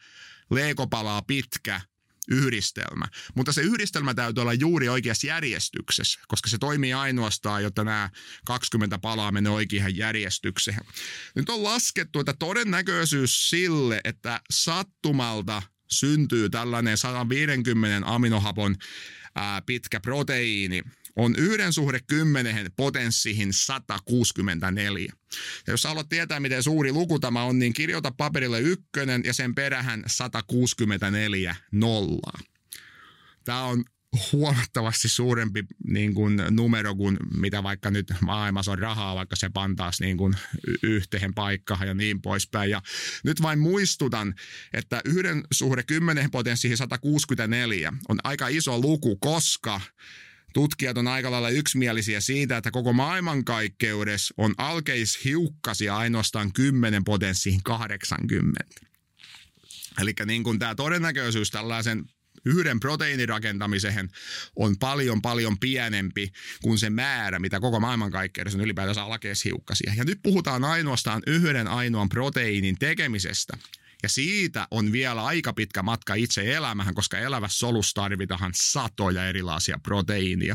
leekopalaa pitkä yhdistelmä. Mutta se yhdistelmä täytyy olla juuri oikeassa järjestyksessä, koska se toimii ainoastaan, jotta nämä 20 palaa menee oikeaan järjestykseen. Nyt on laskettu, että todennäköisyys sille, että sattumalta syntyy tällainen 150 aminohapon pitkä proteiini, on yhden suhde 10 potenssiin 164. Ja jos haluat tietää, miten suuri luku tämä on, niin kirjoita paperille ykkönen ja sen perähän 164 nollaa. Tämä on huomattavasti suurempi niin kuin, numero kuin mitä vaikka nyt maailmassa on rahaa, vaikka se pantaisi niin kuin, yhteen paikkaan ja niin poispäin. Ja nyt vain muistutan, että yhden suhde 10 potenssiin 164 on aika iso luku, koska Tutkijat on aika lailla yksimielisiä siitä, että koko maailmankaikkeudessa on alkeishiukkasia ainoastaan 10 potenssiin 80. Eli niin kuin tämä todennäköisyys tällaisen yhden proteiinirakentamiseen on paljon paljon pienempi kuin se määrä, mitä koko maailmankaikkeudessa on ylipäätänsä alkeishiukkasia. Ja nyt puhutaan ainoastaan yhden ainoan proteiinin tekemisestä. Ja siitä on vielä aika pitkä matka itse elämähän, koska elävässä solussa tarvitaan satoja erilaisia proteiinia.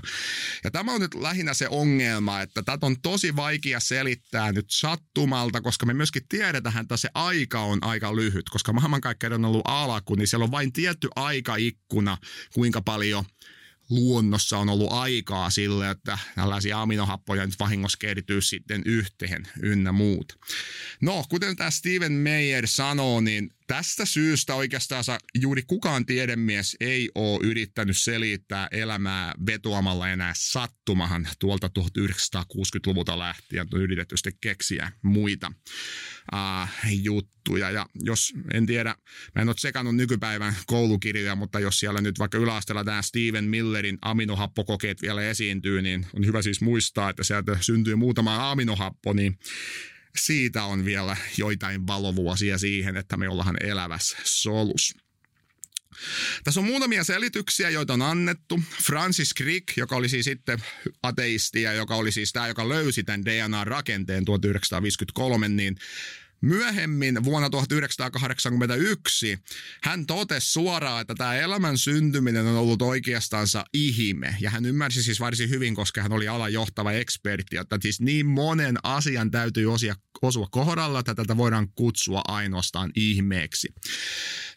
Ja tämä on nyt lähinnä se ongelma, että tätä on tosi vaikea selittää nyt sattumalta, koska me myöskin tiedetään, että se aika on aika lyhyt, koska maailmankaikkeuden on ollut alku, niin siellä on vain tietty aikaikkuna, kuinka paljon luonnossa on ollut aikaa sille, että tällaisia aminohappoja nyt vahingossa kertyy sitten yhteen ynnä muut. No, kuten tämä Steven Meyer sanoo, niin tästä syystä oikeastaan juuri kukaan tiedemies ei ole yrittänyt selittää elämää vetoamalla enää sattumahan tuolta 1960-luvulta lähtien on yritetty sitten keksiä muita uh, juttuja. Ja jos, en tiedä, mä en ole sekannut nykypäivän koulukirjoja, mutta jos siellä nyt vaikka yläasteella tämä Steven Millerin aminohappokokeet vielä esiintyy, niin on hyvä siis muistaa, että sieltä syntyy muutama aminohappo, niin siitä on vielä joitain valovuosia siihen, että me ollaan elävässä solus. Tässä on muutamia selityksiä, joita on annettu. Francis Crick, joka oli siis sitten ateisti ja joka oli siis tämä, joka löysi tämän DNA-rakenteen 1953, niin Myöhemmin vuonna 1981 hän totesi suoraan, että tämä elämän syntyminen on ollut oikeastansa ihme. Ja hän ymmärsi siis varsin hyvin, koska hän oli alan johtava ekspertti, että siis niin monen asian täytyy osia, osua kohdalla, että tätä voidaan kutsua ainoastaan ihmeeksi.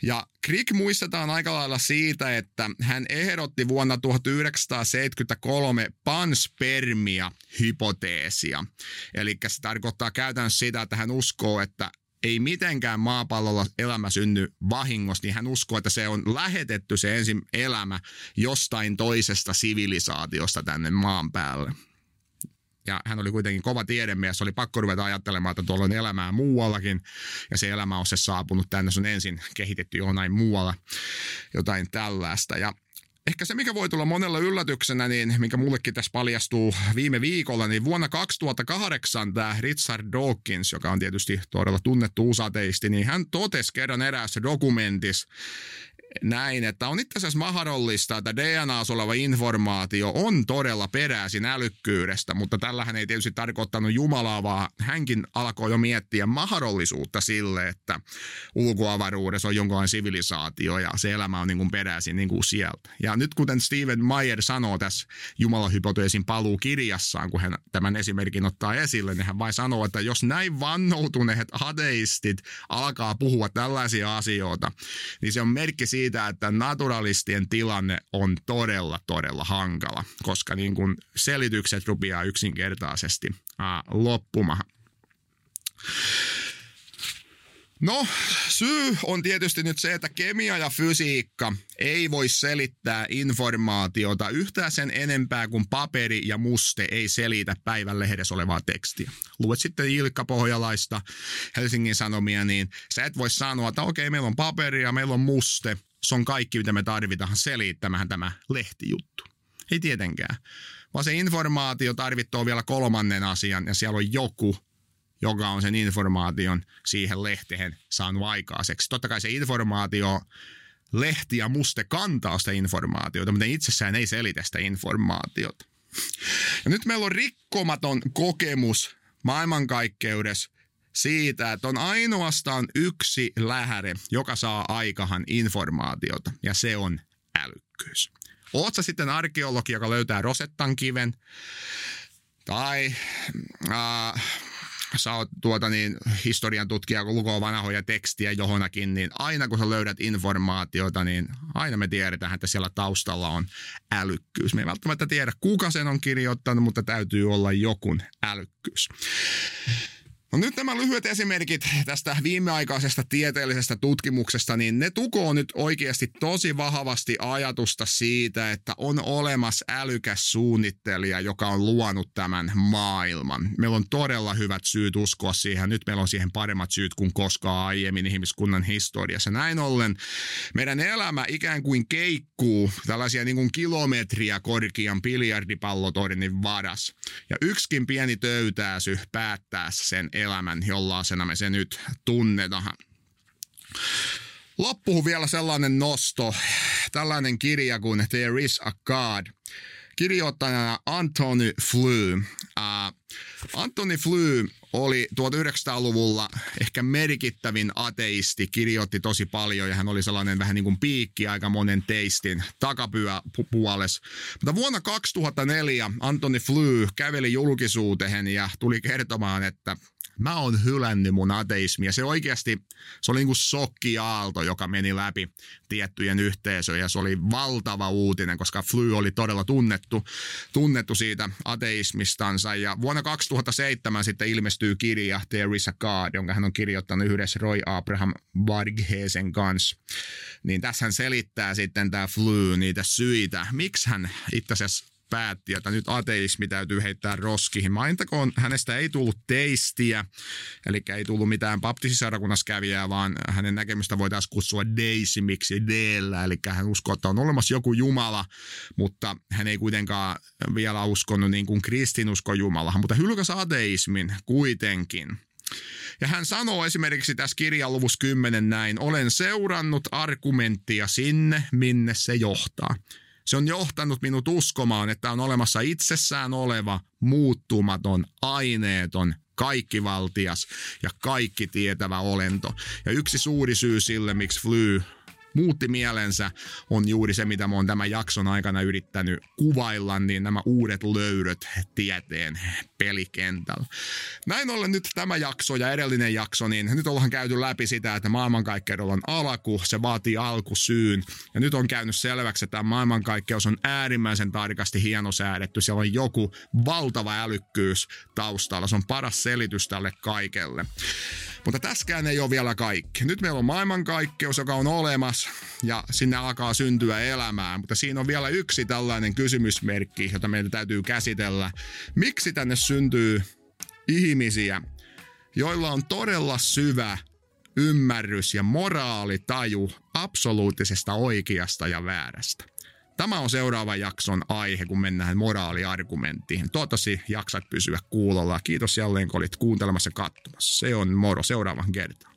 Ja Crick muistetaan aika lailla siitä, että hän ehdotti vuonna 1973 panspermia hypoteesia. Eli se tarkoittaa käytännössä sitä, että hän uskoo, että ei mitenkään maapallolla elämä synny vahingossa, niin hän uskoo, että se on lähetetty se ensin elämä jostain toisesta sivilisaatiosta tänne maan päälle ja hän oli kuitenkin kova tiedemies, oli pakko ruveta ajattelemaan, että tuolla on elämää muuallakin, ja se elämä on se saapunut tänne, se on ensin kehitetty jonain muualla, jotain tällaista. Ja Ehkä se, mikä voi tulla monella yllätyksenä, niin minkä mullekin tässä paljastuu viime viikolla, niin vuonna 2008 tämä Richard Dawkins, joka on tietysti todella tunnettu usateisti, niin hän totesi kerran eräässä dokumentissa, näin, että on itse asiassa mahdollista, että DNAssa oleva informaatio on todella peräisin älykkyydestä, mutta tällähän ei tietysti tarkoittanut Jumalaa, vaan hänkin alkoi jo miettiä mahdollisuutta sille, että ulkoavaruudessa on jonkinlainen sivilisaatio ja se elämä on niin kuin peräisin niin kuin sieltä. Ja nyt kuten Steven Meyer sanoo tässä Jumalahypoteesin paluu kirjassaan, kun hän tämän esimerkin ottaa esille, niin hän vain sanoo, että jos näin vannoutuneet ateistit alkaa puhua tällaisia asioita, niin se on merkki siitä, siitä, että naturalistien tilanne on todella, todella hankala, koska niin kuin selitykset rupeaa yksinkertaisesti ää, loppumaan. No, syy on tietysti nyt se, että kemia ja fysiikka ei voi selittää informaatiota yhtään sen enempää kuin paperi ja muste ei selitä päivän lehdessä olevaa tekstiä. Luet sitten Ilkka Pohjalaista, Helsingin Sanomia, niin sä et voi sanoa, että okei, meillä on paperi ja meillä on muste, se on kaikki, mitä me tarvitaan selittämään tämä lehtijuttu. Ei tietenkään. Vaan se informaatio tarvitsee vielä kolmannen asian ja siellä on joku, joka on sen informaation siihen lehteen saanut aikaiseksi. Totta kai se informaatio, lehti ja muste kantaa sitä informaatiota, mutta itsessään ei selitä sitä informaatiota. Ja nyt meillä on rikkomaton kokemus maailmankaikkeudessa siitä, että on ainoastaan yksi lähde, joka saa aikahan informaatiota, ja se on älykkyys. Oot sitten arkeologi, joka löytää Rosettan kiven, tai äh, sä oot tuota niin, historian tutkija, kun lukoo vanhoja tekstiä johonakin, niin aina kun sä löydät informaatiota, niin aina me tiedetään, että siellä taustalla on älykkyys. Me ei välttämättä tiedä, kuka sen on kirjoittanut, mutta täytyy olla jokun älykkyys. No nyt nämä lyhyet esimerkit tästä viimeaikaisesta tieteellisestä tutkimuksesta, niin ne tukoo nyt oikeasti tosi vahvasti ajatusta siitä, että on olemassa älykäs suunnittelija, joka on luonut tämän maailman. Meillä on todella hyvät syyt uskoa siihen. Nyt meillä on siihen paremmat syyt kuin koskaan aiemmin ihmiskunnan historiassa. Näin ollen meidän elämä ikään kuin keikkuu tällaisia niin kuin kilometriä korkean biljardipallotornin varas. Ja yksikin pieni töytääsy päättää sen elämän, jollaisena me se nyt tunnetaan. Loppuun vielä sellainen nosto, tällainen kirja kuin There is a God. Kirjoittajana Anthony Flew. Uh, Anthony Flew oli 1900-luvulla ehkä merkittävin ateisti, kirjoitti tosi paljon ja hän oli sellainen vähän niin kuin piikki aika monen teistin takapuolessa. Mutta vuonna 2004 Anthony Flew käveli julkisuuteen ja tuli kertomaan, että mä oon hylännyt mun ateismia. Se oikeasti, se oli niin kuin sokkiaalto, joka meni läpi tiettyjen yhteisöjä. Se oli valtava uutinen, koska Fly oli todella tunnettu, tunnettu siitä ateismistansa. Ja vuonna 2007 sitten ilmestyy kirja There is a God, jonka hän on kirjoittanut yhdessä Roy Abraham Varghesen kanssa. Niin tässä hän selittää sitten tämä Fly niitä syitä, miksi hän itse asiassa päätti, että nyt ateismi täytyy heittää roskiin. Mainittakoon, hänestä ei tullut teistiä, eli ei tullut mitään baptistisarakunnassa kävijää, vaan hänen näkemystä voitaisiin kutsua deisimiksi deellä, eli hän uskoo, että on olemassa joku Jumala, mutta hän ei kuitenkaan vielä uskonut niin kuin kristinusko Jumalahan, mutta hylkäs ateismin kuitenkin. Ja hän sanoo esimerkiksi tässä kirjan luvussa 10 näin, olen seurannut argumenttia sinne, minne se johtaa. Se on johtanut minut uskomaan, että on olemassa itsessään oleva, muuttumaton, aineeton, kaikkivaltias ja kaikki tietävä olento. Ja yksi suuri syy sille, miksi Fly muutti mielensä, on juuri se, mitä mä oon tämän jakson aikana yrittänyt kuvailla, niin nämä uudet löydöt tieteen pelikentällä. Näin ollen nyt tämä jakso ja edellinen jakso, niin nyt ollaan käyty läpi sitä, että maailmankaikkeudella on alku, se vaatii alkusyyn. Ja nyt on käynyt selväksi, että tämä maailmankaikkeus on äärimmäisen tarkasti hienosäädetty. Siellä on joku valtava älykkyys taustalla. Se on paras selitys tälle kaikelle. Mutta tässäkään ei ole vielä kaikki. Nyt meillä on maailmankaikkeus, joka on olemassa ja sinne alkaa syntyä elämää. Mutta siinä on vielä yksi tällainen kysymysmerkki, jota meidän täytyy käsitellä. Miksi tänne syntyy ihmisiä, joilla on todella syvä ymmärrys ja moraalitaju absoluuttisesta oikeasta ja väärästä. Tämä on seuraavan jakson aihe, kun mennään moraaliargumenttiin. Toivottavasti jaksat pysyä kuulolla. Kiitos jälleen, kun olit kuuntelemassa ja katsomassa. Se on moro seuraavan kertaan.